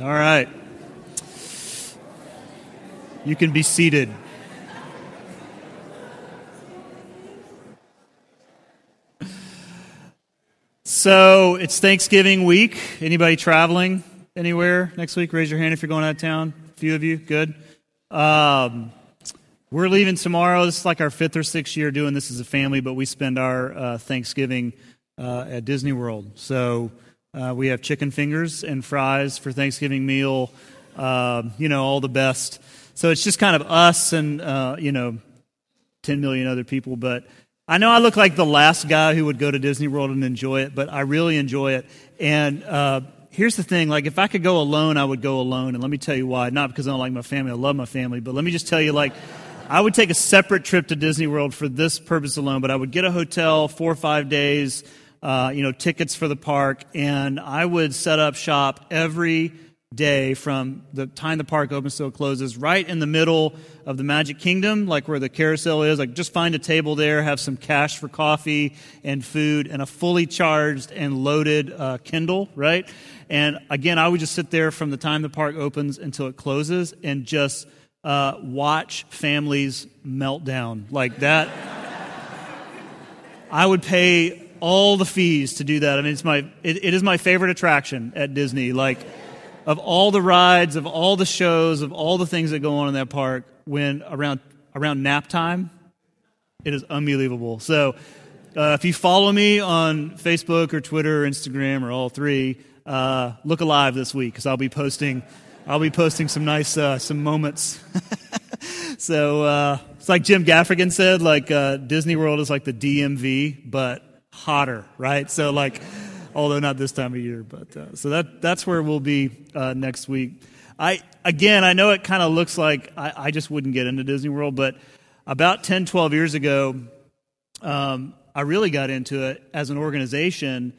All right. You can be seated. So it's Thanksgiving week. Anybody traveling anywhere next week? Raise your hand if you're going out of town. A few of you, good. Um, we're leaving tomorrow. This is like our fifth or sixth year doing this as a family, but we spend our uh, Thanksgiving uh, at Disney World. So uh, we have chicken fingers and fries for Thanksgiving meal. Uh, you know, all the best. So it's just kind of us and uh, you know, 10 million other people, but I know I look like the last guy who would go to Disney World and enjoy it, but I really enjoy it. And uh, here's the thing like, if I could go alone, I would go alone. And let me tell you why. Not because I don't like my family, I love my family, but let me just tell you, like, I would take a separate trip to Disney World for this purpose alone, but I would get a hotel four or five days, uh, you know, tickets for the park, and I would set up shop every day from the time the park opens till it closes, right in the middle of the Magic Kingdom, like where the carousel is. Like just find a table there, have some cash for coffee and food, and a fully charged and loaded uh, Kindle, right? And again, I would just sit there from the time the park opens until it closes and just uh, watch families melt down like that. I would pay all the fees to do that. I mean, it's my it, it is my favorite attraction at Disney. Like of all the rides, of all the shows, of all the things that go on in that park, when around around nap time, it is unbelievable. So, uh, if you follow me on Facebook or Twitter or Instagram or all three, uh, look alive this week because I'll be posting. I'll be posting some nice uh, some moments. so uh, it's like Jim Gaffigan said, like uh, Disney World is like the DMV, but hotter, right? So like although not this time of year. But uh, so that that's where we'll be uh, next week. I again, I know it kind of looks like I, I, just wouldn't get into Disney World, but about 10, 12 years ago, um, I really got into it as an organization,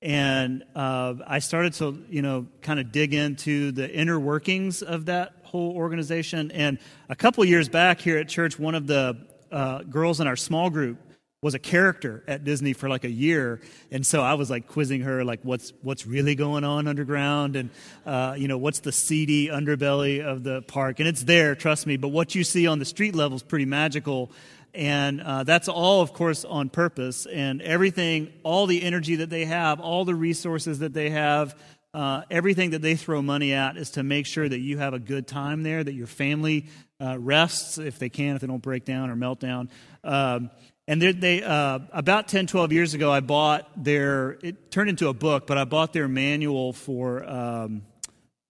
and uh, I started to you know kind of dig into the inner workings of that whole organization. And a couple years back here at church, one of the uh, girls in our small group was a character at Disney for like a year, and so I was like quizzing her, like what's what's really going on underground, and uh, you know what's the seedy underbelly of the park, and it's there, trust me. But what you see on the street level is pretty magical, and uh, that's all, of course, on purpose. And everything, all the energy that they have, all the resources that they have. Uh, everything that they throw money at is to make sure that you have a good time there, that your family uh, rests if they can, if they don't break down or melt down. Um, and they, uh, about 10, 12 years ago, I bought their, it turned into a book, but I bought their manual for um,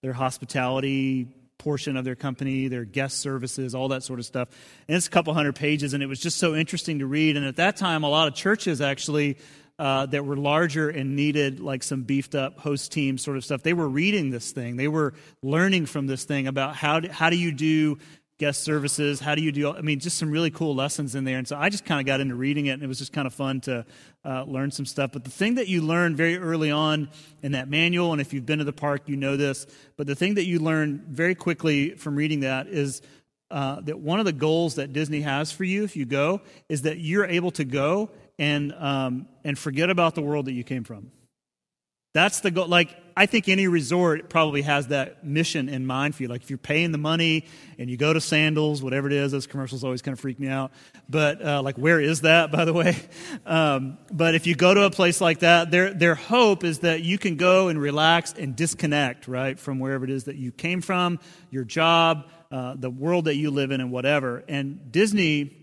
their hospitality portion of their company, their guest services, all that sort of stuff. And it's a couple hundred pages, and it was just so interesting to read. And at that time, a lot of churches actually uh, that were larger and needed like some beefed up host team sort of stuff, they were reading this thing. They were learning from this thing about how do, how do you do guest services? How do you do i mean just some really cool lessons in there. And so i just kind of got into reading it and it was just kind of fun to uh, learn some stuff. But the thing that you learn very early on in that manual and if you've been to the park you know this but the thing that you learn very quickly from reading that is uh, that one of the goals that disney has for you if you go is that you're able to go and um, and forget about the world that you came from that's the goal. Like, I think any resort probably has that mission in mind for you. Like, if you're paying the money and you go to Sandals, whatever it is, those commercials always kind of freak me out. But, uh, like, where is that, by the way? Um, but if you go to a place like that, their, their hope is that you can go and relax and disconnect, right, from wherever it is that you came from, your job, uh, the world that you live in, and whatever. And Disney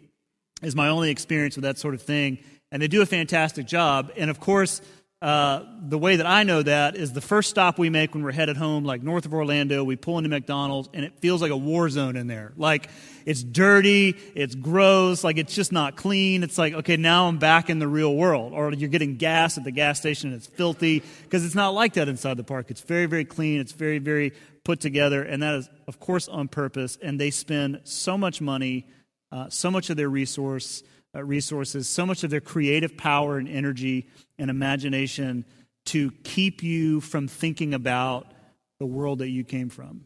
is my only experience with that sort of thing. And they do a fantastic job. And of course, uh, the way that I know that is the first stop we make when we're headed home, like north of Orlando, we pull into McDonald's and it feels like a war zone in there. Like it's dirty, it's gross, like it's just not clean. It's like, okay, now I'm back in the real world. Or you're getting gas at the gas station and it's filthy because it's not like that inside the park. It's very, very clean, it's very, very put together, and that is, of course, on purpose. And they spend so much money, uh, so much of their resource resources, so much of their creative power and energy and imagination to keep you from thinking about the world that you came from,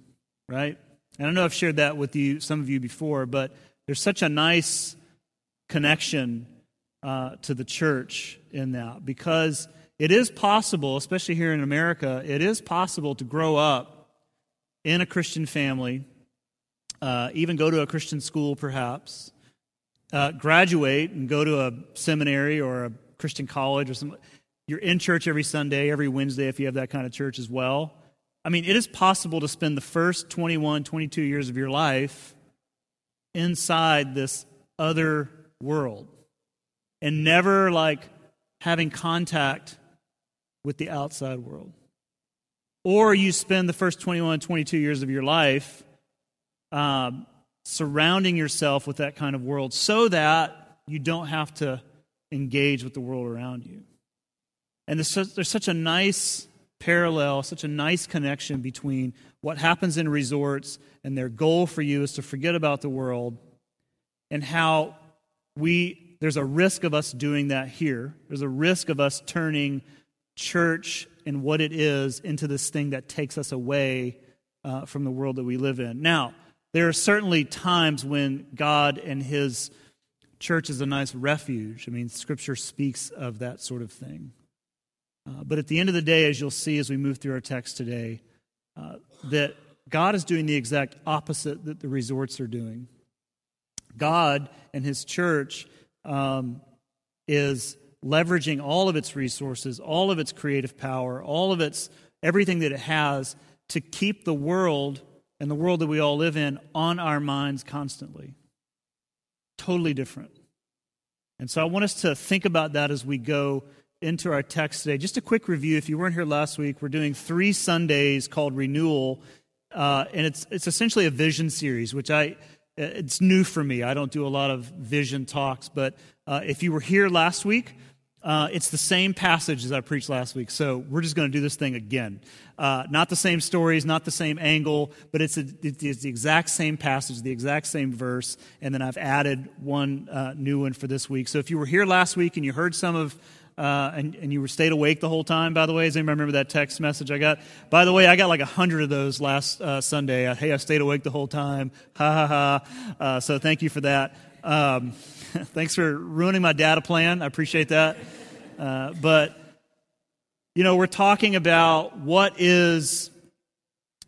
right? And I know I've shared that with you, some of you before, but there's such a nice connection uh, to the church in that because it is possible, especially here in America, it is possible to grow up in a Christian family, uh, even go to a Christian school perhaps, uh, graduate and go to a seminary or a Christian college or something. You're in church every Sunday, every Wednesday if you have that kind of church as well. I mean, it is possible to spend the first 21, 22 years of your life inside this other world and never like having contact with the outside world. Or you spend the first 21, 22 years of your life um, surrounding yourself with that kind of world so that you don't have to engage with the world around you. And there's such, a nice parallel, such a nice connection between what happens in resorts and their goal for you is to forget about the world and how we there's a risk of us doing that here. There's a risk of us turning church and what it is into this thing that takes us away uh, from the world that we live in. Now, there are certainly times when God and His church is a nice refuge. I mean, Scripture speaks of that sort of thing. Uh, but at the end of the day, as you'll see as we move through our text today, uh, that God is doing the exact opposite that the resorts are doing. God and His church um, is leveraging all of its resources, all of its creative power, all of its everything that it has to keep the world and the world that we all live in on our minds constantly. Totally different. And so I want us to think about that as we go into our text today. Just a quick review. If you weren't here last week, we're doing three Sundays called Renewal, uh, and it's it's essentially a vision series, which I it's new for me. I don't do a lot of vision talks, but uh, if you were here last week, uh, it's the same passage as I preached last week. So we're just going to do this thing again. Uh, not the same stories, not the same angle, but it's, a, it's, the exact same passage, the exact same verse. And then I've added one uh, new one for this week. So if you were here last week and you heard some of uh, and, and you were stayed awake the whole time, by the way. Does anybody remember that text message I got? By the way, I got like a hundred of those last uh, Sunday. Hey, I stayed awake the whole time. Ha ha ha. Uh, so thank you for that. Um, thanks for ruining my data plan. I appreciate that. Uh, but, you know, we're talking about what is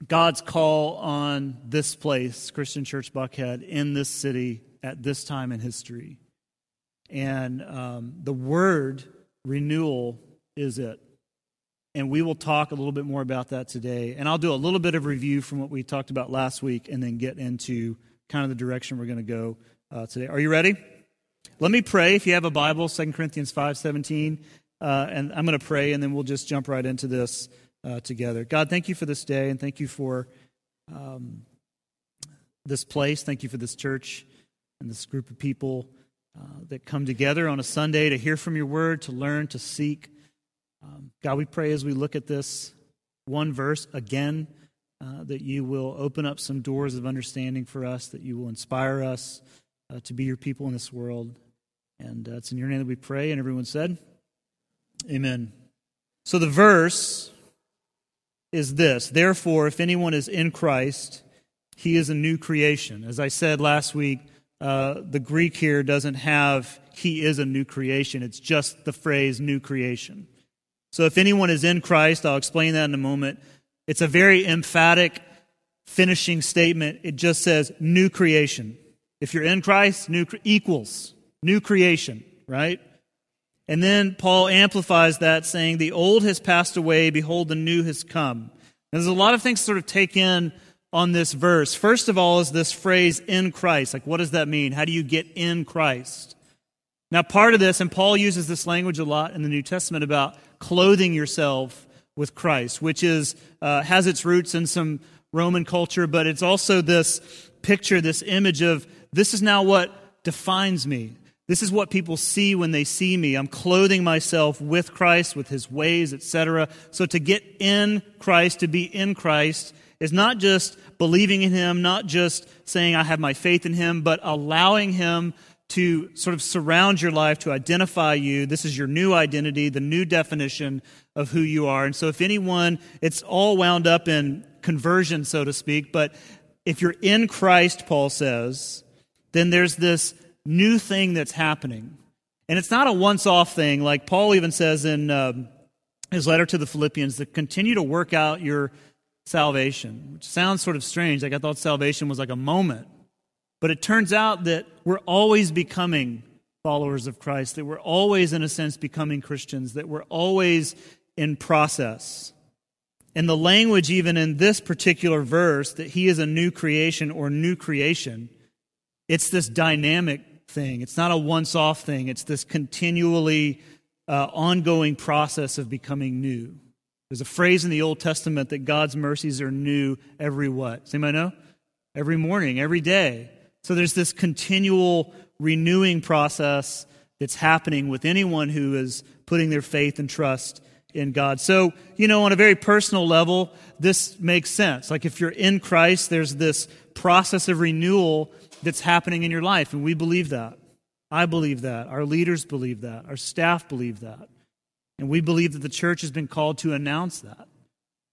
God's call on this place, Christian Church Buckhead, in this city at this time in history. And um, the word renewal is it. And we will talk a little bit more about that today. And I'll do a little bit of review from what we talked about last week and then get into kind of the direction we're going to go uh, today. Are you ready? Let me pray. If you have a Bible, 2 Corinthians 5 17. Uh, and I'm going to pray, and then we'll just jump right into this uh, together. God, thank you for this day, and thank you for um, this place. Thank you for this church and this group of people uh, that come together on a Sunday to hear from your word, to learn, to seek. Um, God, we pray as we look at this one verse again uh, that you will open up some doors of understanding for us, that you will inspire us uh, to be your people in this world. And uh, it's in your name that we pray. And everyone said, Amen. So the verse is this Therefore, if anyone is in Christ, he is a new creation. As I said last week, uh, the Greek here doesn't have he is a new creation. It's just the phrase new creation. So if anyone is in Christ, I'll explain that in a moment. It's a very emphatic finishing statement. It just says new creation. If you're in Christ, new equals new creation, right? And then Paul amplifies that saying, The old has passed away, behold, the new has come. And there's a lot of things sort of take in on this verse. First of all, is this phrase in Christ. Like, what does that mean? How do you get in Christ? Now, part of this, and Paul uses this language a lot in the New Testament about clothing yourself with Christ, which is uh, has its roots in some Roman culture, but it's also this picture, this image of this is now what defines me. This is what people see when they see me. I'm clothing myself with Christ, with his ways, etc. So to get in Christ, to be in Christ, is not just believing in Him, not just saying, I have my faith in Him, but allowing Him to sort of surround your life, to identify you. This is your new identity, the new definition of who you are. And so, if anyone, it's all wound up in conversion, so to speak, but if you're in Christ, Paul says, then there's this new thing that's happening. And it's not a once off thing. Like Paul even says in um, his letter to the Philippians, that continue to work out your salvation, which sounds sort of strange. Like I thought salvation was like a moment. But it turns out that we're always becoming followers of Christ, that we're always, in a sense, becoming Christians, that we're always in process. And the language, even in this particular verse, that he is a new creation or new creation, it's this dynamic thing. It's not a once off thing, it's this continually uh, ongoing process of becoming new. There's a phrase in the Old Testament that God's mercies are new every what? Does anybody know? Every morning, every day. So there's this continual renewing process that's happening with anyone who is putting their faith and trust in God. So, you know, on a very personal level, this makes sense. Like if you're in Christ, there's this process of renewal that's happening in your life, and we believe that. I believe that. Our leaders believe that. Our staff believe that. And we believe that the church has been called to announce that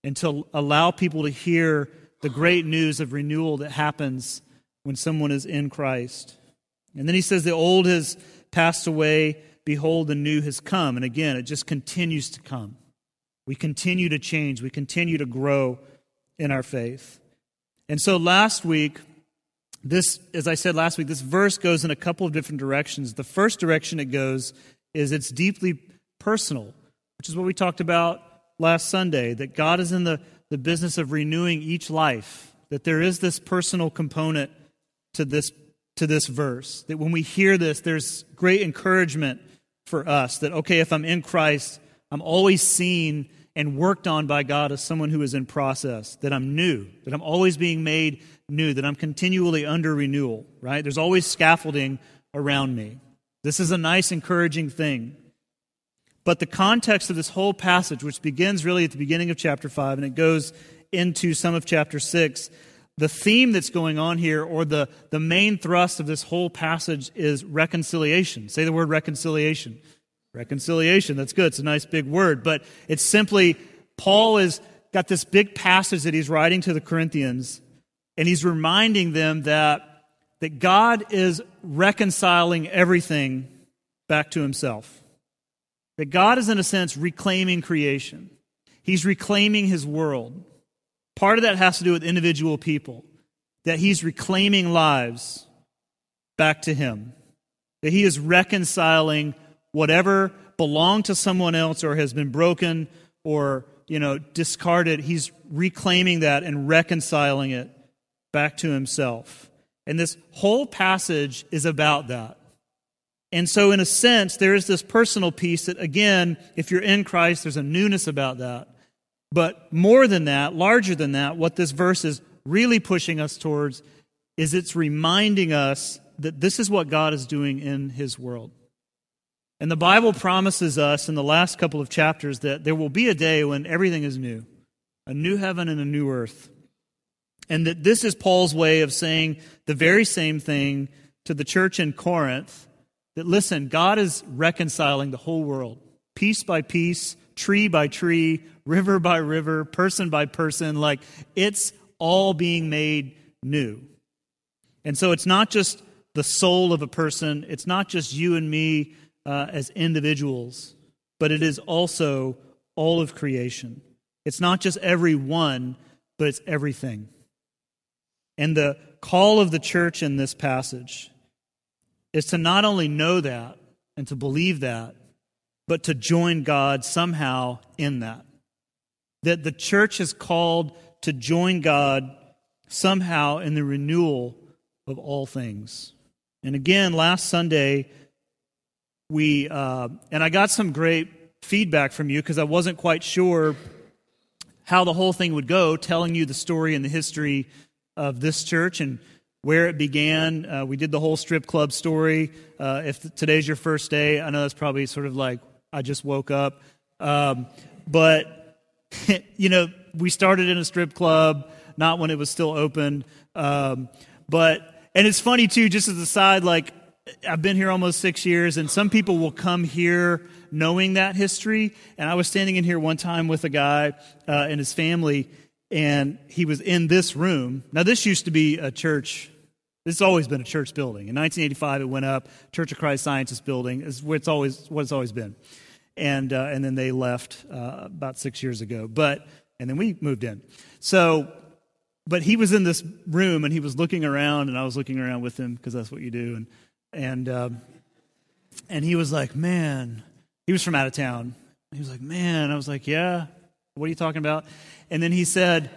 and to allow people to hear the great news of renewal that happens when someone is in Christ. And then he says, The old has passed away, behold, the new has come. And again, it just continues to come. We continue to change, we continue to grow in our faith. And so last week, this, as I said last week, this verse goes in a couple of different directions. The first direction it goes is it's deeply personal, which is what we talked about last Sunday that God is in the, the business of renewing each life, that there is this personal component to this, to this verse. That when we hear this, there's great encouragement for us that, okay, if I'm in Christ, I'm always seen and worked on by God as someone who is in process, that I'm new, that I'm always being made new, that I'm continually under renewal, right? There's always scaffolding around me. This is a nice, encouraging thing. But the context of this whole passage, which begins really at the beginning of chapter 5 and it goes into some of chapter 6, the theme that's going on here, or the, the main thrust of this whole passage, is reconciliation. Say the word reconciliation. Reconciliation, that's good. It's a nice big word, but it's simply Paul has got this big passage that he's writing to the Corinthians, and he's reminding them that, that God is reconciling everything back to himself. That God is, in a sense, reclaiming creation. He's reclaiming his world. Part of that has to do with individual people, that he's reclaiming lives back to him, that he is reconciling whatever belonged to someone else or has been broken or you know discarded. He's reclaiming that and reconciling it back to himself. And this whole passage is about that. And so, in a sense, there is this personal piece that, again, if you're in Christ, there's a newness about that. But more than that, larger than that, what this verse is really pushing us towards is it's reminding us that this is what God is doing in His world. And the Bible promises us in the last couple of chapters that there will be a day when everything is new a new heaven and a new earth. And that this is Paul's way of saying the very same thing to the church in Corinth that listen, God is reconciling the whole world, piece by piece, tree by tree, river by river, person by person. Like it's all being made new. And so it's not just the soul of a person, it's not just you and me uh, as individuals, but it is also all of creation. It's not just every one, but it's everything. And the call of the church in this passage is to not only know that and to believe that, but to join God somehow in that. That the church is called to join God somehow in the renewal of all things. And again, last Sunday, we, uh, and I got some great feedback from you because I wasn't quite sure how the whole thing would go, telling you the story and the history of this church. And where it began. Uh, we did the whole strip club story. Uh, if today's your first day, I know that's probably sort of like I just woke up. Um, but, you know, we started in a strip club, not when it was still open. Um, but, and it's funny too, just as a side, like, I've been here almost six years, and some people will come here knowing that history. And I was standing in here one time with a guy uh, and his family, and he was in this room. Now, this used to be a church this has always been a church building. In 1985, it went up. Church of Christ Scientist building is where it's always what it's always been, and uh, and then they left uh, about six years ago. But And then we moved in. So, but he was in this room and he was looking around, and I was looking around with him because that's what you do. And, and, um, and he was like, man, he was from out of town. He was like, man, I was like, yeah, what are you talking about? And then he said,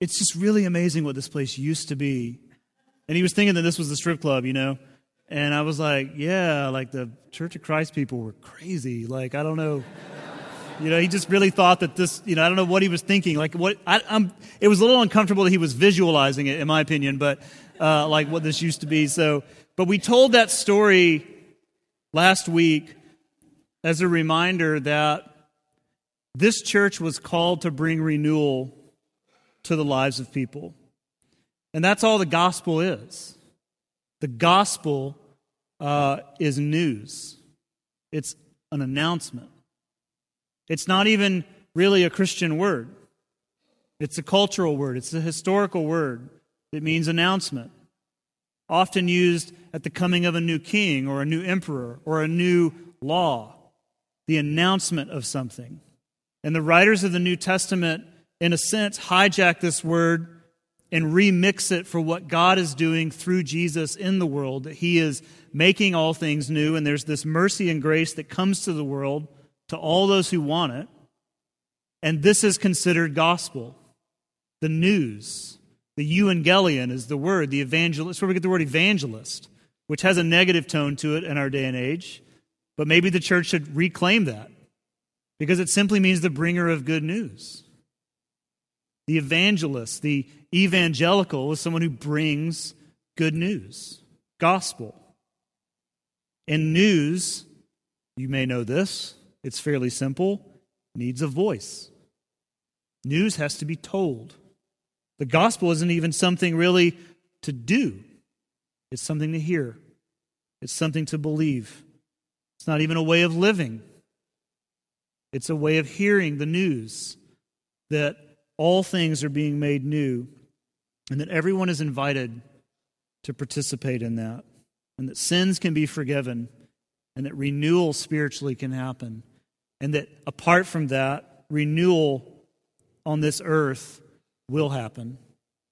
it's just really amazing what this place used to be. And he was thinking that this was the strip club, you know? And I was like, yeah, like the Church of Christ people were crazy. Like, I don't know. You know, he just really thought that this, you know, I don't know what he was thinking. Like, what, I, am it was a little uncomfortable that he was visualizing it, in my opinion, but uh, like what this used to be. So, but we told that story last week as a reminder that this church was called to bring renewal to the lives of people. And that's all the gospel is. The gospel uh, is news, it's an announcement. It's not even really a Christian word, it's a cultural word, it's a historical word. It means announcement. Often used at the coming of a new king or a new emperor or a new law, the announcement of something. And the writers of the New Testament, in a sense, hijack this word and remix it for what God is doing through Jesus in the world, that He is making all things new, and there's this mercy and grace that comes to the world, to all those who want it. And this is considered gospel. The news, the evangelion is the word, the evangelist, where we get the word evangelist, which has a negative tone to it in our day and age. But maybe the church should reclaim that because it simply means the bringer of good news. The evangelist, the evangelical, is someone who brings good news, gospel. And news, you may know this, it's fairly simple, needs a voice. News has to be told. The gospel isn't even something really to do, it's something to hear, it's something to believe. It's not even a way of living, it's a way of hearing the news that all things are being made new, and that everyone is invited to participate in that, and that sins can be forgiven, and that renewal spiritually can happen, and that apart from that, renewal on this earth will happen.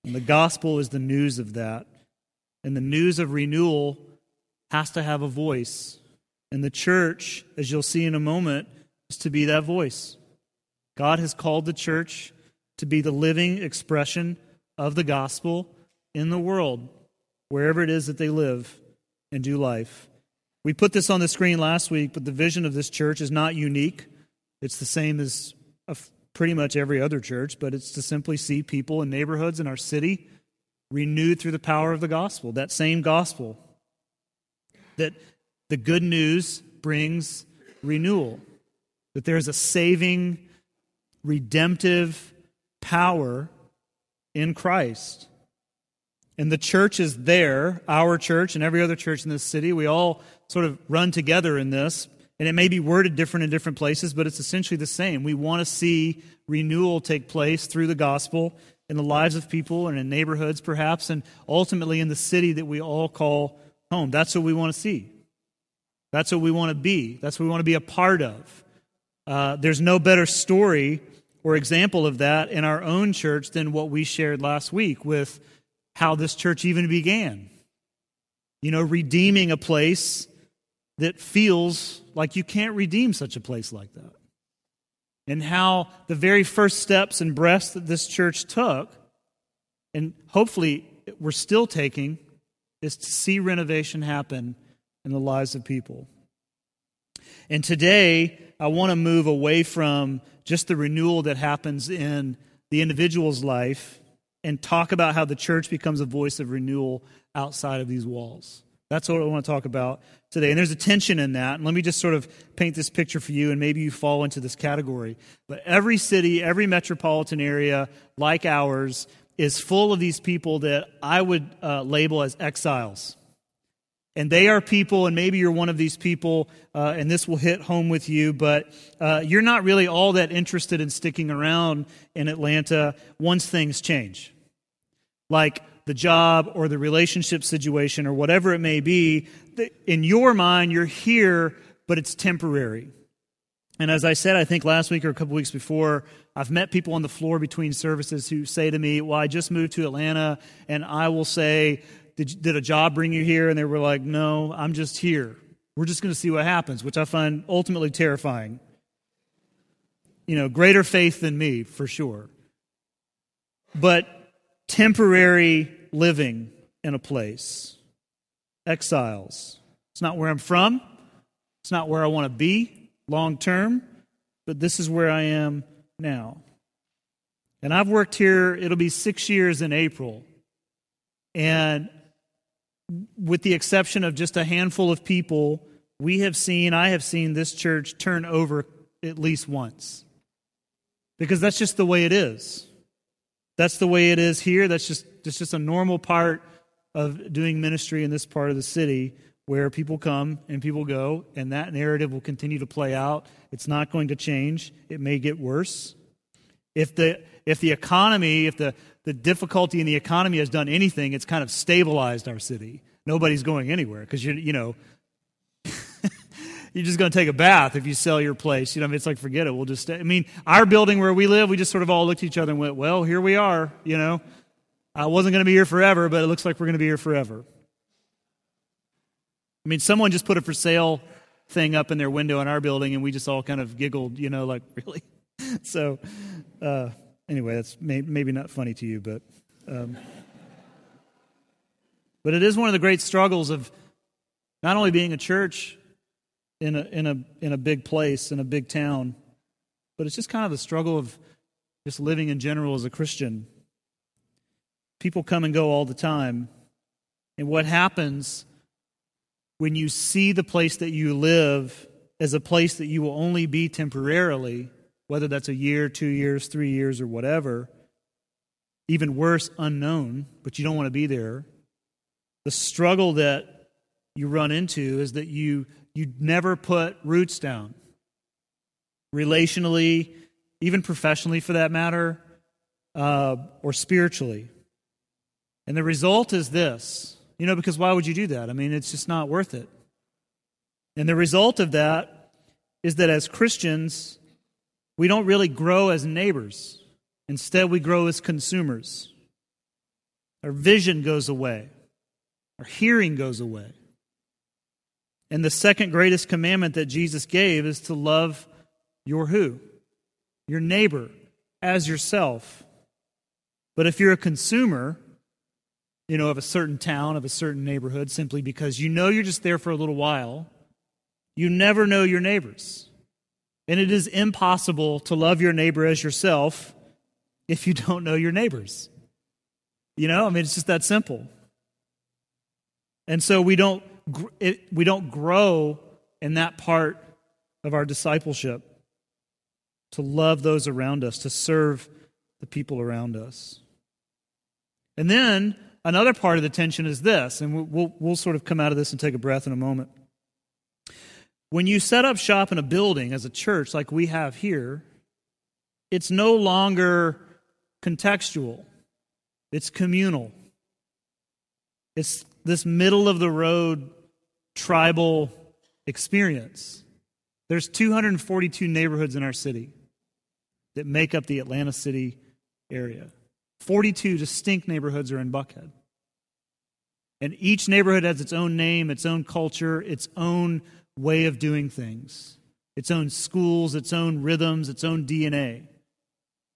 And the gospel is the news of that. And the news of renewal has to have a voice. And the church, as you'll see in a moment, is to be that voice. God has called the church to be the living expression of the gospel in the world, wherever it is that they live and do life. We put this on the screen last week, but the vision of this church is not unique. It's the same as pretty much every other church, but it's to simply see people in neighborhoods in our city renewed through the power of the gospel, that same gospel. That the good news brings renewal, that there is a saving, redemptive, power in Christ. And the church is there, our church and every other church in this city. We all sort of run together in this. And it may be worded different in different places, but it's essentially the same. We want to see renewal take place through the gospel in the lives of people and in neighborhoods, perhaps, and ultimately in the city that we all call home. That's what we want to see. That's what we want to be. That's what we want to be a part of. Uh, there's no better story or example of that in our own church than what we shared last week with how this church even began. You know, redeeming a place that feels like you can't redeem such a place like that. And how the very first steps and breaths that this church took, and hopefully we're still taking, is to see renovation happen in the lives of people. And today, I want to move away from just the renewal that happens in the individual's life and talk about how the church becomes a voice of renewal outside of these walls. That's what I want to talk about today. And there's a tension in that. And let me just sort of paint this picture for you, and maybe you fall into this category. But every city, every metropolitan area like ours is full of these people that I would uh, label as exiles. And they are people, and maybe you're one of these people, uh, and this will hit home with you, but uh, you're not really all that interested in sticking around in Atlanta once things change. Like the job or the relationship situation or whatever it may be, in your mind, you're here, but it's temporary. And as I said, I think last week or a couple weeks before, I've met people on the floor between services who say to me, Well, I just moved to Atlanta, and I will say, Did, did a job bring you here? And they were like, No, I'm just here. We're just going to see what happens, which I find ultimately terrifying. You know, greater faith than me, for sure. But temporary living in a place, exiles. It's not where I'm from, it's not where I want to be long term, but this is where I am now. And I've worked here, it'll be six years in April. And with the exception of just a handful of people, we have seen, I have seen this church turn over at least once. Because that's just the way it is. That's the way it is here. That's just, that's just a normal part of doing ministry in this part of the city where people come and people go, and that narrative will continue to play out. It's not going to change. It may get worse. If the, if the economy, if the, the difficulty in the economy has done anything, it's kind of stabilized our city. Nobody's going anywhere because you you know you're just going to take a bath if you sell your place. You know, I mean, it's like forget it. We'll just. Stay. I mean, our building where we live, we just sort of all looked at each other and went, "Well, here we are." You know, I wasn't going to be here forever, but it looks like we're going to be here forever. I mean, someone just put a for sale thing up in their window in our building, and we just all kind of giggled, you know, like, really? so, uh, anyway, that's may, maybe not funny to you, but. Um, but it is one of the great struggles of not only being a church in a, in a, in a big place, in a big town, but it's just kind of the struggle of just living in general as a Christian. People come and go all the time. And what happens when you see the place that you live as a place that you will only be temporarily, whether that's a year, two years, three years, or whatever, even worse, unknown, but you don't want to be there. The struggle that you run into is that you you never put roots down. Relationally, even professionally for that matter, uh, or spiritually. And the result is this you know, because why would you do that? I mean, it's just not worth it. And the result of that is that as Christians, we don't really grow as neighbors. Instead, we grow as consumers. Our vision goes away, our hearing goes away. And the second greatest commandment that Jesus gave is to love your who? Your neighbor as yourself. But if you're a consumer, you know, of a certain town, of a certain neighborhood, simply because you know you're just there for a little while, you never know your neighbors. And it is impossible to love your neighbor as yourself if you don't know your neighbors. You know, I mean, it's just that simple. And so we don't, we don't grow in that part of our discipleship to love those around us, to serve the people around us. And then another part of the tension is this, and we'll, we'll, we'll, sort of come out of this and take a breath in a moment. When you set up shop in a building as a church like we have here, it's no longer contextual, it's communal. It's this middle of the road tribal experience. There's 242 neighborhoods in our city that make up the Atlanta City area. 42 distinct neighborhoods are in Buckhead. And each neighborhood has its own name, its own culture, its own way of doing things, its own schools, its own rhythms, its own DNA.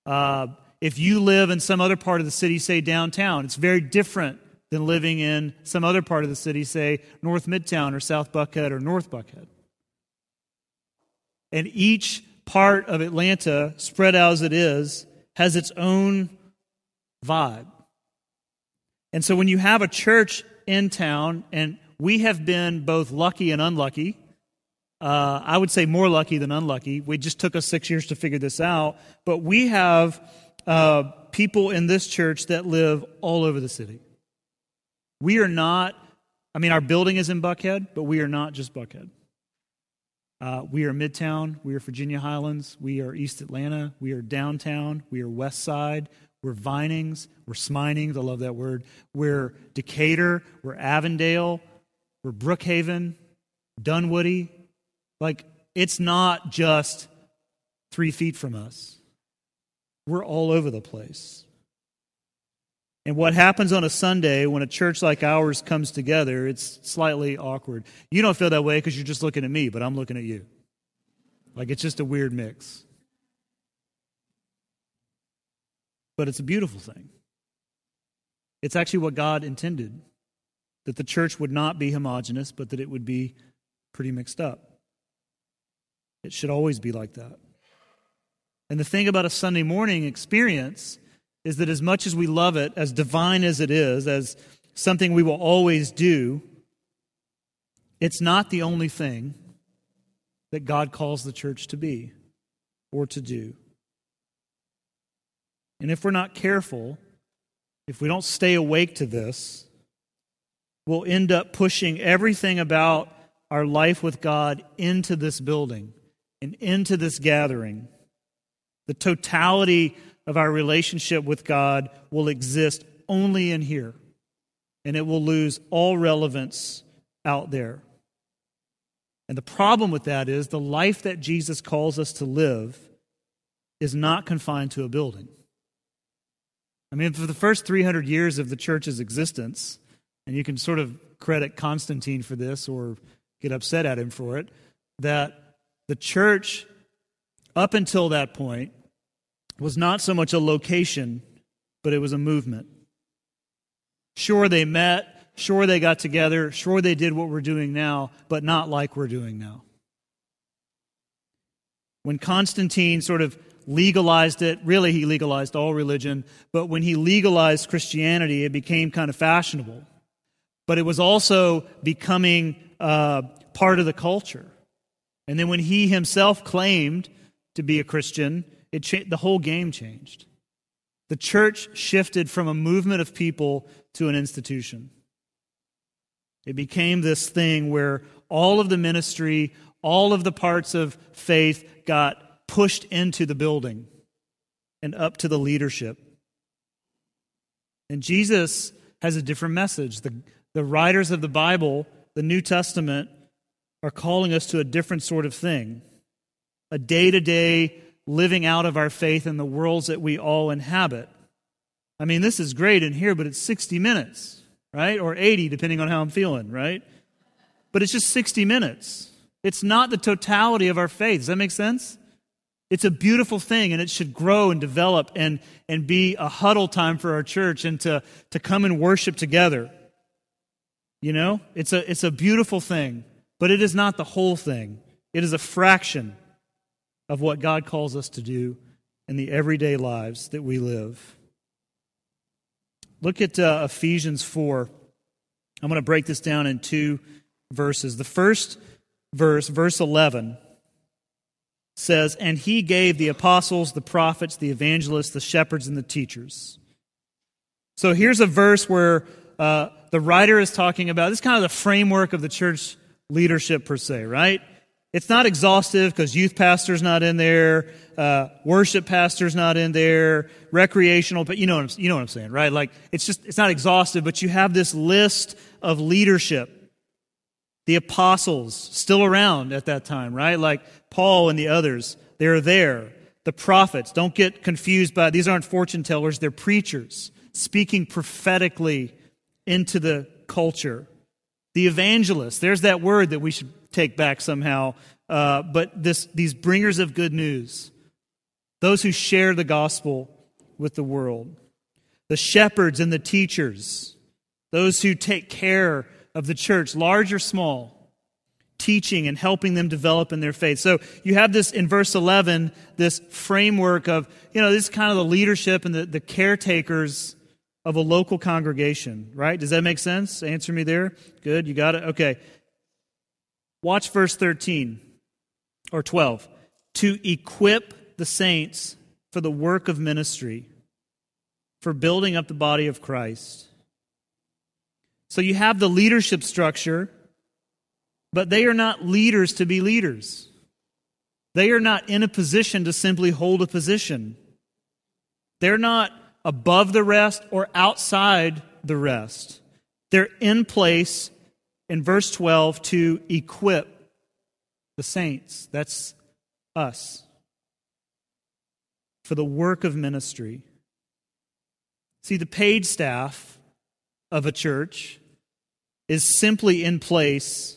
Uh, if you live in some other part of the city, say downtown, it's very different than living in some other part of the city, say North Midtown or South Buckhead or North Buckhead. And each part of Atlanta, spread out as it is, has its own vibe. And so when you have a church in town, and we have been both lucky and unlucky, uh, I would say more lucky than unlucky. We just took us six years to figure this out, but we have uh, people in this church that live all over the city. We are not, I mean, our building is in Buckhead, but we are not just Buckhead. Uh, we are Midtown. We are Virginia Highlands. We are East Atlanta. We are downtown. We are West Side. We're Vinings, we're Sminings, I love that word. We're Decatur, we're Avondale, we're Brookhaven, Dunwoody. Like, it's not just three feet from us, we're all over the place. And what happens on a Sunday when a church like ours comes together, it's slightly awkward. You don't feel that way because you're just looking at me, but I'm looking at you. Like it's just a weird mix. But it's a beautiful thing. It's actually what God intended that the church would not be homogenous, but that it would be pretty mixed up. It should always be like that. And the thing about a Sunday morning experience is that as much as we love it, as divine as it is, as something we will always do, it's not the only thing that God calls the church to be or to do. And if we're not careful, if we don't stay awake to this, we'll end up pushing everything about our life with God into this building and into this gathering. The totality of our relationship with God will exist only in here, and it will lose all relevance out there. And the problem with that is the life that Jesus calls us to live is not confined to a building. I mean, for the first 300 years of the church's existence, and you can sort of credit Constantine for this or get upset at him for it, that the church, up until that point, was not so much a location, but it was a movement. Sure, they met. Sure, they got together. Sure, they did what we're doing now, but not like we're doing now. When Constantine sort of legalized it, really, he legalized all religion, but when he legalized Christianity, it became kind of fashionable. But it was also becoming uh, part of the culture. And then when he himself claimed to be a Christian, it cha- the whole game changed. The church shifted from a movement of people to an institution. It became this thing where all of the ministry, all of the parts of faith got pushed into the building and up to the leadership. And Jesus has a different message. The, the writers of the Bible, the New Testament, are calling us to a different sort of thing a day to day living out of our faith in the worlds that we all inhabit. I mean, this is great in here, but it's 60 minutes, right? Or 80, depending on how I'm feeling, right? But it's just 60 minutes. It's not the totality of our faith. Does that make sense? It's a beautiful thing, and it should grow and develop and, and be a huddle time for our church and to, to come and worship together. You know, it's a, it's a beautiful thing, but it is not the whole thing. It is a fraction of what God calls us to do in the everyday lives that we live. Look at uh, Ephesians 4. I'm going to break this down in two verses. The first verse, verse 11, says, And he gave the apostles, the prophets, the evangelists, the shepherds, and the teachers. So here's a verse where uh, the writer is talking about this kind of the framework of the church leadership, per se, right? It's not exhaustive because youth pastor's not in there, uh, worship pastor's not in there, recreational, but you know, what I'm, you know what I'm saying, right? Like, it's just, it's not exhaustive, but you have this list of leadership. The apostles, still around at that time, right? Like Paul and the others, they're there. The prophets, don't get confused by, these aren't fortune tellers, they're preachers, speaking prophetically into the culture. The evangelists, there's that word that we should take back somehow. Uh, but this, these bringers of good news, those who share the gospel with the world, the shepherds and the teachers, those who take care of the church, large or small, teaching and helping them develop in their faith. So you have this in verse 11, this framework of, you know, this is kind of the leadership and the, the caretakers of a local congregation, right? Does that make sense? Answer me there. Good, you got it? Okay. Watch verse 13 or 12. To equip the saints for the work of ministry, for building up the body of Christ. So you have the leadership structure, but they are not leaders to be leaders. They are not in a position to simply hold a position. They're not above the rest or outside the rest. They're in place in verse 12 to equip. the saints. That's us. For the work of ministry. See, the paid staff of a church is simply in place.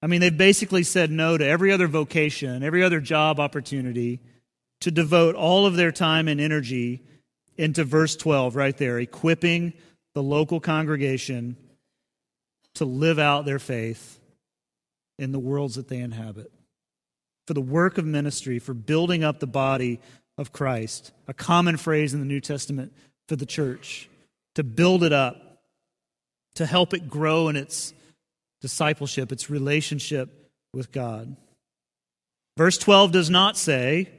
I mean, they've basically said no to every other vocation, every other job opportunity to devote all of their time and energy into verse 12 right there, equipping the local congregation to live out their faith in the worlds that they inhabit. For the work of ministry, for building up the body of Christ, a common phrase in the New Testament for the church, to build it up, to help it grow in its discipleship, its relationship with God. Verse 12 does not say,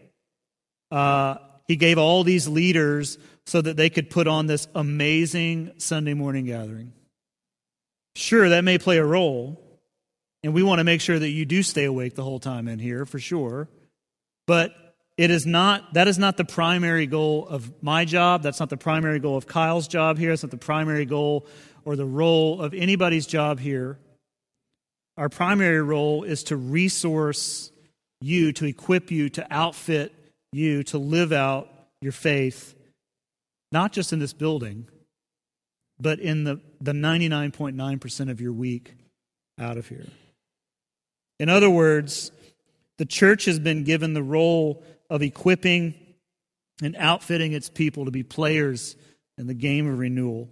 uh, He gave all these leaders so that they could put on this amazing Sunday morning gathering. Sure, that may play a role, and we want to make sure that you do stay awake the whole time in here for sure. But it is not that is not the primary goal of my job. That's not the primary goal of Kyle's job here. It's not the primary goal or the role of anybody's job here. Our primary role is to resource you, to equip you, to outfit you to live out your faith not just in this building, but in the, the 99.9% of your week out of here. In other words, the church has been given the role of equipping and outfitting its people to be players in the game of renewal,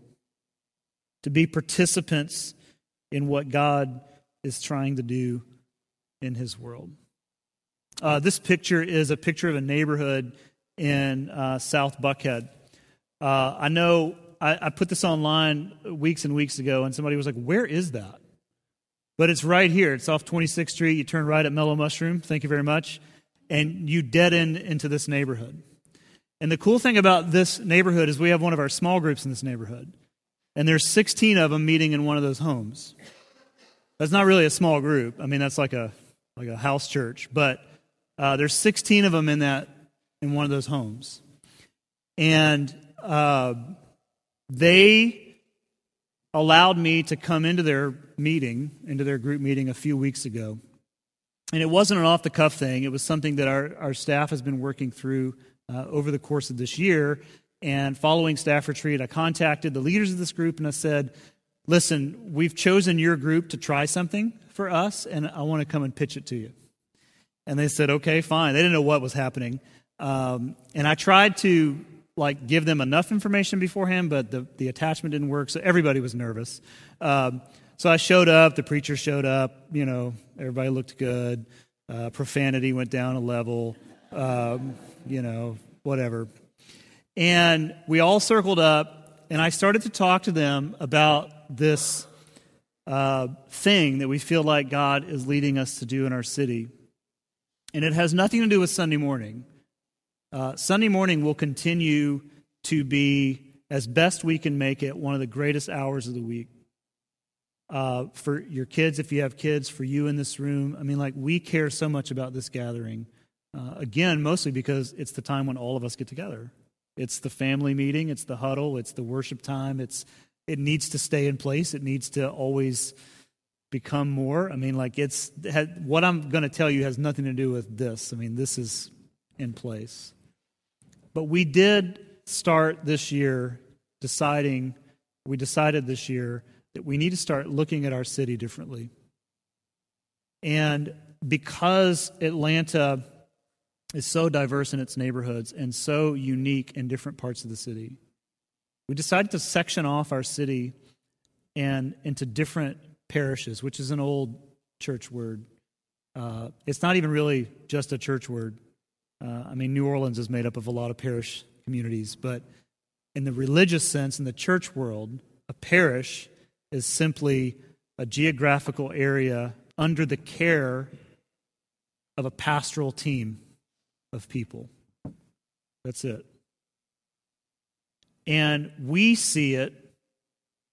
to be participants in what God is trying to do in His world. Uh, this picture is a picture of a neighborhood in uh, South Buckhead. Uh, I know I, I put this online weeks and weeks ago, and somebody was like, Where is that? But it's right here. It's off 26th Street. You turn right at Mellow Mushroom. Thank you very much. And you dead end into this neighborhood. And the cool thing about this neighborhood is we have one of our small groups in this neighborhood. And there's 16 of them meeting in one of those homes. That's not really a small group. I mean, that's like a like a house church. But uh, there's 16 of them in that in one of those homes. And uh, they allowed me to come into their meeting, into their group meeting a few weeks ago. And it wasn't an off the cuff thing, it was something that our, our staff has been working through uh, over the course of this year. And following staff retreat, I contacted the leaders of this group and I said, Listen, we've chosen your group to try something for us, and I want to come and pitch it to you. And they said, Okay, fine. They didn't know what was happening. Um, and I tried to like give them enough information beforehand, but the, the attachment didn't work, so everybody was nervous. Um, so I showed up, the preacher showed up, you know, everybody looked good. Uh, profanity went down a level, um, you know, whatever. And we all circled up, and I started to talk to them about this uh, thing that we feel like God is leading us to do in our city. And it has nothing to do with Sunday morning. Uh, Sunday morning will continue to be, as best we can make it, one of the greatest hours of the week. Uh, for your kids, if you have kids, for you in this room. I mean, like, we care so much about this gathering. Uh, again, mostly because it's the time when all of us get together. It's the family meeting, it's the huddle, it's the worship time. It's, it needs to stay in place, it needs to always become more. I mean, like, it's what I'm going to tell you has nothing to do with this. I mean, this is in place. But we did start this year deciding, we decided this year that we need to start looking at our city differently. And because Atlanta is so diverse in its neighborhoods and so unique in different parts of the city, we decided to section off our city and into different parishes, which is an old church word. Uh, it's not even really just a church word. Uh, I mean, New Orleans is made up of a lot of parish communities, but in the religious sense, in the church world, a parish is simply a geographical area under the care of a pastoral team of people. That's it. And we see it,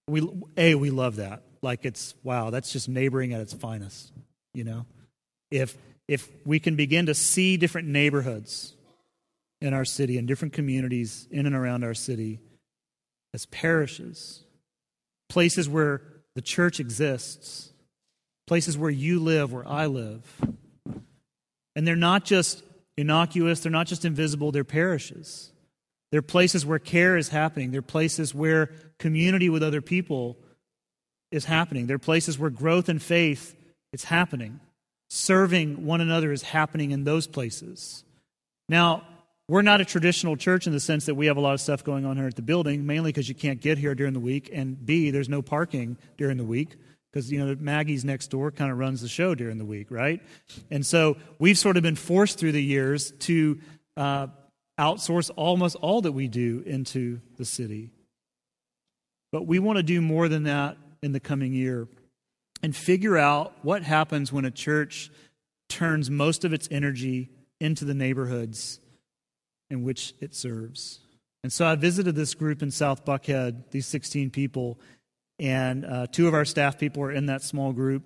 we, A, we love that. Like it's, wow, that's just neighboring at its finest, you know? If if we can begin to see different neighborhoods in our city and different communities in and around our city as parishes, places where the church exists, places where you live, where I live, And they're not just innocuous, they're not just invisible, they're parishes. They're places where care is happening. They're places where community with other people is happening. They're places where growth and faith is happening. Serving one another is happening in those places. Now, we're not a traditional church in the sense that we have a lot of stuff going on here at the building, mainly because you can't get here during the week, and B, there's no parking during the week because you know Maggie's next door kind of runs the show during the week, right? And so we've sort of been forced through the years to uh, outsource almost all that we do into the city. But we want to do more than that in the coming year and figure out what happens when a church turns most of its energy into the neighborhoods in which it serves. And so I visited this group in South Buckhead, these 16 people, and uh, two of our staff people were in that small group.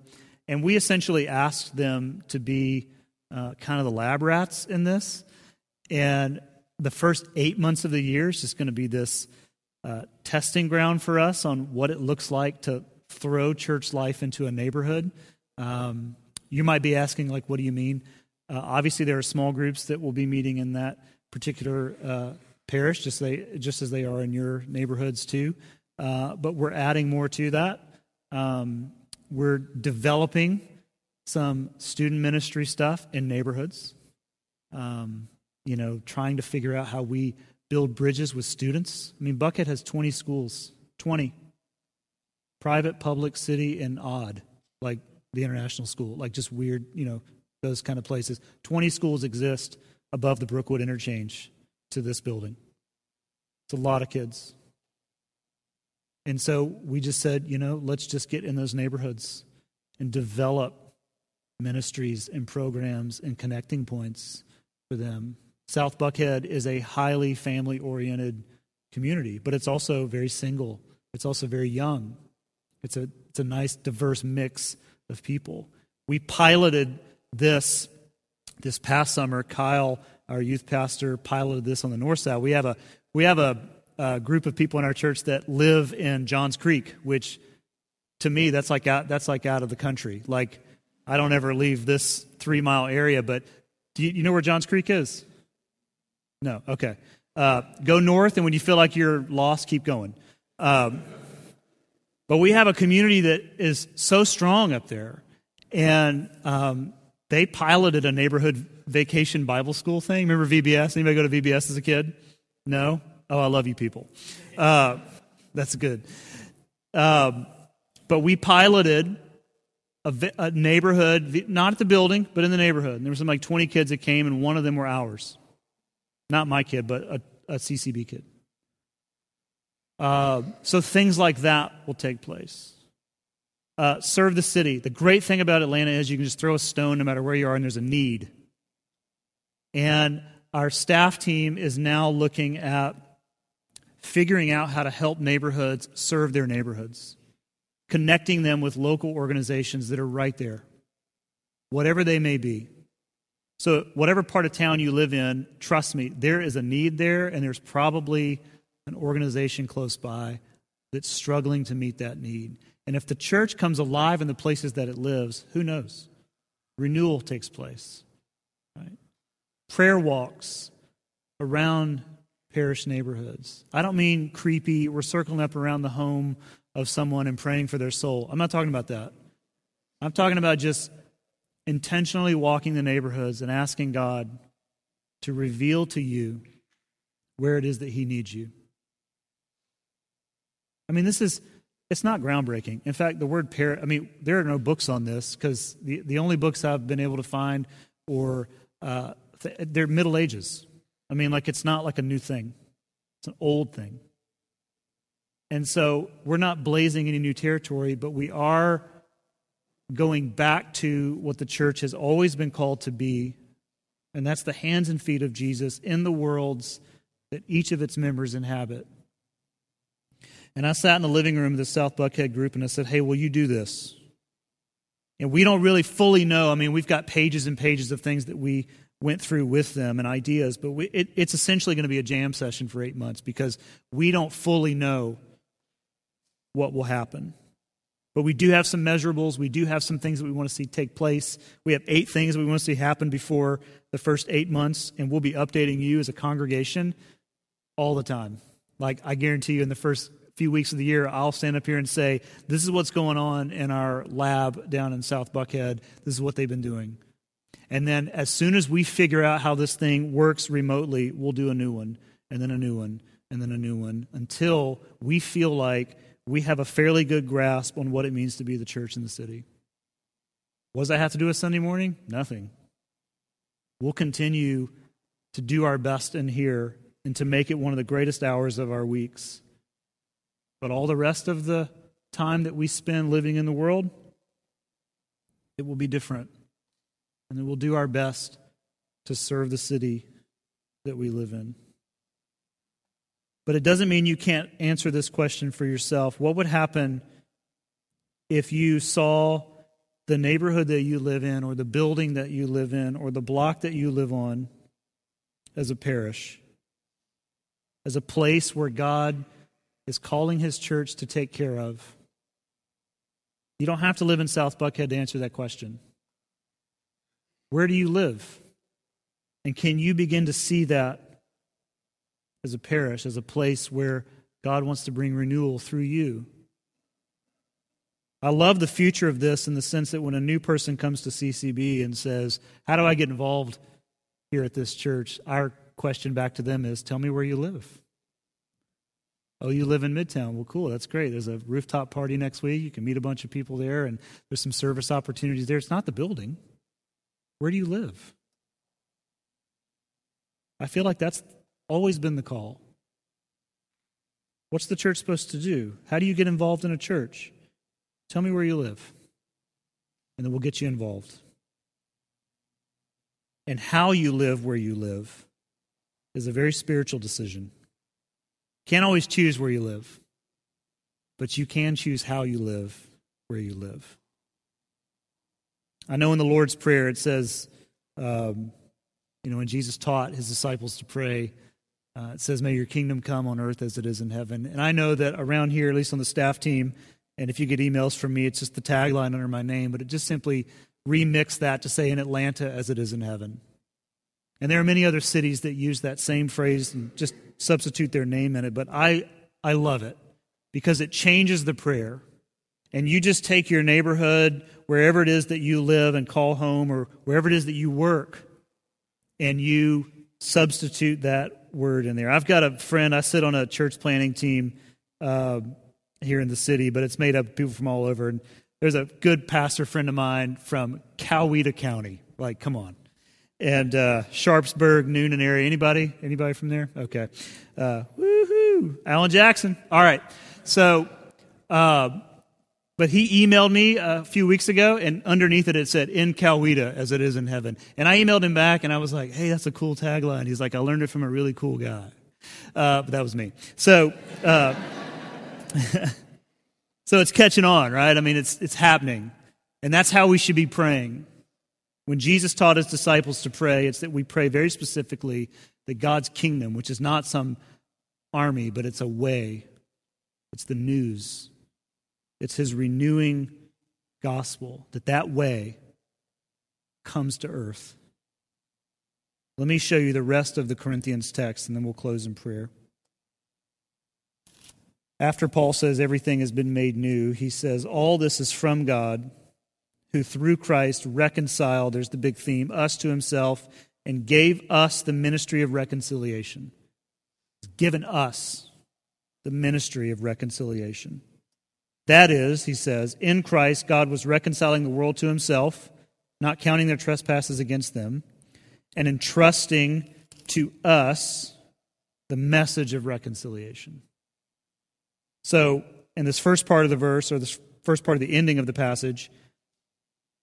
And we essentially asked them to be uh, kind of the lab rats in this. And the first eight months of the year is just going to be this uh, testing ground for us on what it looks like to throw church life into a neighborhood. Um, you might be asking, like, what do you mean? Uh, obviously, there are small groups that will be meeting in that particular uh, parish, just, they, just as they are in your neighborhoods too. Uh, but we're adding more to that. Um, we're developing some student ministry stuff in neighborhoods. Um, you know, trying to figure out how we build bridges with students. I mean, Buckhead has 20 schools, 20. Private, public, city, and odd, like the international school, like just weird, you know, those kind of places. 20 schools exist above the Brookwood interchange to this building. It's a lot of kids. And so we just said, you know, let's just get in those neighborhoods and develop ministries and programs and connecting points for them. South Buckhead is a highly family oriented community, but it's also very single. It's also very young. It's a, it's a nice, diverse mix of people. We piloted this this past summer, Kyle, our youth pastor, piloted this on the north side. We have a we have a, a group of people in our church that live in Johns Creek, which to me that's like out that's like out of the country. Like I don't ever leave this three mile area, but do you, you know where Johns Creek is? No. Okay. Uh, go north, and when you feel like you're lost, keep going. Um, but we have a community that is so strong up there, and um, they piloted a neighborhood vacation Bible school thing. Remember VBS? Anybody go to VBS as a kid? No? Oh, I love you people. Uh, that's good. Um, but we piloted a, a, neighborhood, not at the building, but in the neighborhood. And there were some like 20 kids that came, and one of them were ours. Not my kid, but a, a CCB kid. Uh, so things like that will take place uh, serve the city. The great thing about Atlanta is you can just throw a stone no matter where you are, and there's a need. And our staff team is now looking at figuring out how to help neighborhoods serve their neighborhoods, connecting them with local organizations that are right there, whatever they may be. So, whatever part of town you live in, trust me, there is a need there, and there's probably an organization close by that's struggling to meet that need. And if the church comes alive in the places that it lives, who knows? Renewal takes place. Right? Prayer walks around parish neighborhoods. I don't mean creepy, we're circling up around the home of someone and praying for their soul. I'm not talking about that. I'm talking about just intentionally walking the neighborhoods and asking God to reveal to you where it is that He needs you. I mean, this is it's not groundbreaking. In fact, the word parent, I mean, there are no books on this because the, the only books I've been able to find or uh, they're Middle Ages. I mean, like it's not like a new thing, it's an old thing. And so we're not blazing any new territory, but we are going back to what the church has always been called to be, and that's the hands and feet of Jesus in the worlds that each of its members inhabit. And I sat in the living room of the South Buckhead group and I said, Hey, will you do this? And we don't really fully know. I mean, we've got pages and pages of things that we went through with them and ideas, but we, it, it's essentially going to be a jam session for eight months because we don't fully know what will happen. But we do have some measurables. We do have some things that we want to see take place. We have eight things we want to see happen before the first eight months, and we'll be updating you as a congregation all the time. Like, I guarantee you, in the first few weeks of the year, I'll stand up here and say, This is what's going on in our lab down in South Buckhead. This is what they've been doing. And then, as soon as we figure out how this thing works remotely, we'll do a new one, and then a new one, and then a new one, until we feel like we have a fairly good grasp on what it means to be the church in the city. What does that have to do with Sunday morning? Nothing. We'll continue to do our best in here and to make it one of the greatest hours of our weeks. But all the rest of the time that we spend living in the world, it will be different. And then we'll do our best to serve the city that we live in. But it doesn't mean you can't answer this question for yourself. What would happen if you saw the neighborhood that you live in, or the building that you live in, or the block that you live on as a parish? As a place where God is calling his church to take care of? You don't have to live in South Buckhead to answer that question. Where do you live? And can you begin to see that as a parish, as a place where God wants to bring renewal through you. I love the future of this in the sense that when a new person comes to CCB and says, How do I get involved here at this church? Our question back to them is, Tell me where you live. Oh, you live in Midtown. Well, cool. That's great. There's a rooftop party next week. You can meet a bunch of people there, and there's some service opportunities there. It's not the building. Where do you live? I feel like that's Always been the call. What's the church supposed to do? How do you get involved in a church? Tell me where you live, and then we'll get you involved. And how you live where you live is a very spiritual decision. Can't always choose where you live, but you can choose how you live where you live. I know in the Lord's Prayer it says, um, you know, when Jesus taught his disciples to pray, uh, it says, May your kingdom come on earth as it is in heaven. And I know that around here, at least on the staff team, and if you get emails from me, it's just the tagline under my name, but it just simply remix that to say in Atlanta as it is in heaven. And there are many other cities that use that same phrase and just substitute their name in it, but I, I love it because it changes the prayer. And you just take your neighborhood, wherever it is that you live and call home, or wherever it is that you work, and you substitute that word in there. I've got a friend, I sit on a church planning team uh, here in the city, but it's made up of people from all over. And there's a good pastor friend of mine from Coweta County. Like, come on. And uh, Sharpsburg, Newnan area. Anybody? Anybody from there? Okay. Uh, woohoo! Alan Jackson. All right. So, uh, but he emailed me a few weeks ago, and underneath it, it said, In Coweta as it is in heaven. And I emailed him back, and I was like, Hey, that's a cool tagline. He's like, I learned it from a really cool guy. Uh, but that was me. So, uh, so it's catching on, right? I mean, it's, it's happening. And that's how we should be praying. When Jesus taught his disciples to pray, it's that we pray very specifically that God's kingdom, which is not some army, but it's a way, it's the news it's his renewing gospel that that way comes to earth. Let me show you the rest of the Corinthians text and then we'll close in prayer. After Paul says everything has been made new, he says all this is from God who through Christ reconciled, there's the big theme, us to himself and gave us the ministry of reconciliation. He's given us the ministry of reconciliation. That is, he says, in Christ, God was reconciling the world to himself, not counting their trespasses against them, and entrusting to us the message of reconciliation. So, in this first part of the verse, or this first part of the ending of the passage,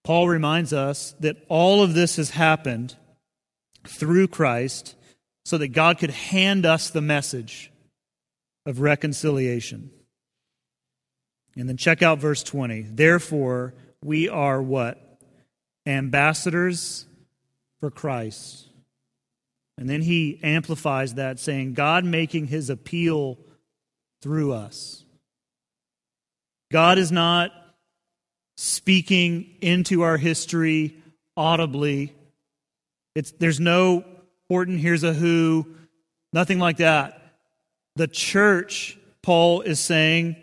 Paul reminds us that all of this has happened through Christ so that God could hand us the message of reconciliation. And then check out verse 20. Therefore, we are what? Ambassadors for Christ. And then he amplifies that, saying, God making his appeal through us. God is not speaking into our history audibly. It's, there's no Horton, Hears a Who, nothing like that. The church, Paul is saying,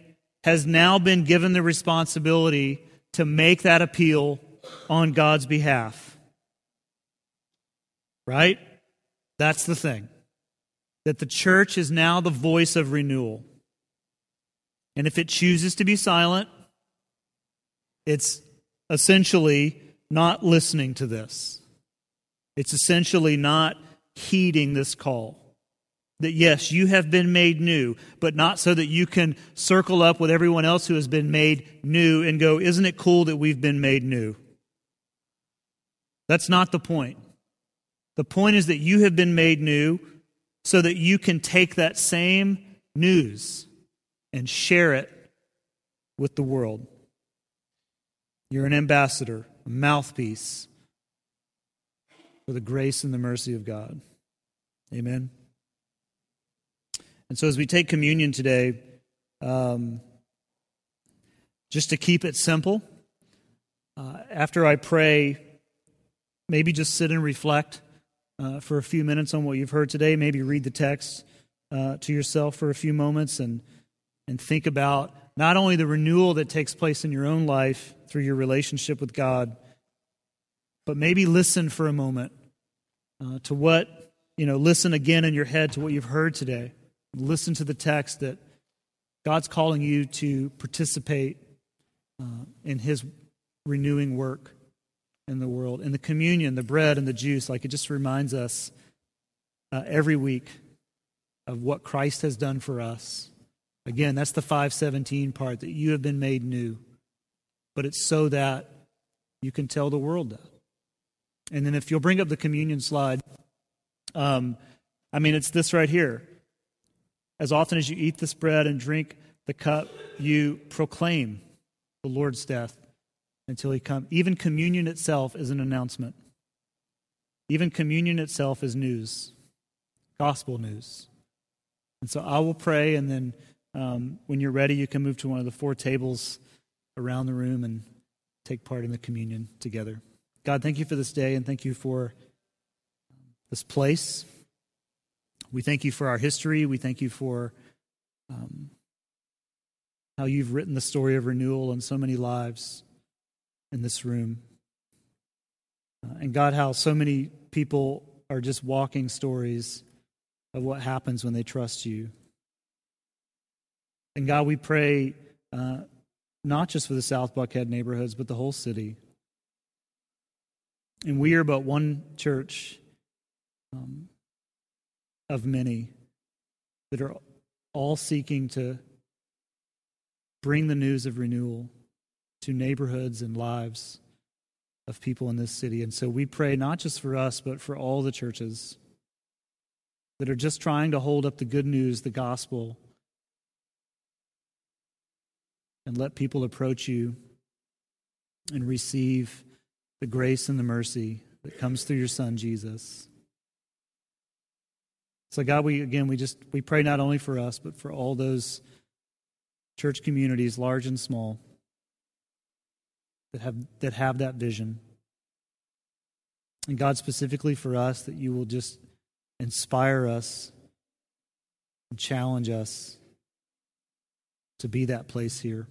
has now been given the responsibility to make that appeal on God's behalf. Right? That's the thing. That the church is now the voice of renewal. And if it chooses to be silent, it's essentially not listening to this. It's essentially not heeding this call. That yes, you have been made new, but not so that you can circle up with everyone else who has been made new and go, Isn't it cool that we've been made new? That's not the point. The point is that you have been made new so that you can take that same news and share it with the world. You're an ambassador, a mouthpiece for the grace and the mercy of God. Amen. And so, as we take communion today, um, just to keep it simple, uh, after I pray, maybe just sit and reflect uh, for a few minutes on what you've heard today. Maybe read the text uh, to yourself for a few moments and, and think about not only the renewal that takes place in your own life through your relationship with God, but maybe listen for a moment uh, to what, you know, listen again in your head to what you've heard today. Listen to the text that God's calling you to participate uh, in His renewing work in the world. And the communion, the bread and the juice, like it just reminds us uh, every week of what Christ has done for us. Again, that's the 517 part that you have been made new. But it's so that you can tell the world that. And then if you'll bring up the communion slide, um, I mean, it's this right here. As often as you eat this bread and drink the cup, you proclaim the Lord's death until he comes. Even communion itself is an announcement. Even communion itself is news, gospel news. And so I will pray, and then um, when you're ready, you can move to one of the four tables around the room and take part in the communion together. God, thank you for this day, and thank you for this place. We thank you for our history. We thank you for um, how you've written the story of renewal in so many lives in this room. Uh, and God, how so many people are just walking stories of what happens when they trust you. And God, we pray uh, not just for the South Buckhead neighborhoods, but the whole city. And we are but one church um, of many that are all seeking to bring the news of renewal to neighborhoods and lives of people in this city. And so we pray not just for us, but for all the churches that are just trying to hold up the good news, the gospel, and let people approach you and receive the grace and the mercy that comes through your son Jesus. So God, we again we just we pray not only for us but for all those church communities large and small that have, that have that vision. And God, specifically for us, that you will just inspire us and challenge us to be that place here.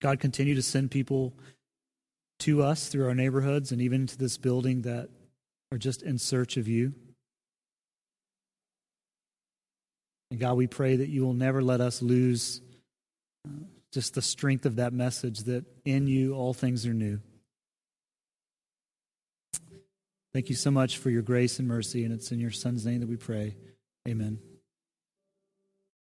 God, continue to send people to us through our neighborhoods and even to this building that are just in search of you. And God, we pray that you will never let us lose uh, just the strength of that message that in you all things are new. Thank you so much for your grace and mercy, and it's in your Son's name that we pray. Amen.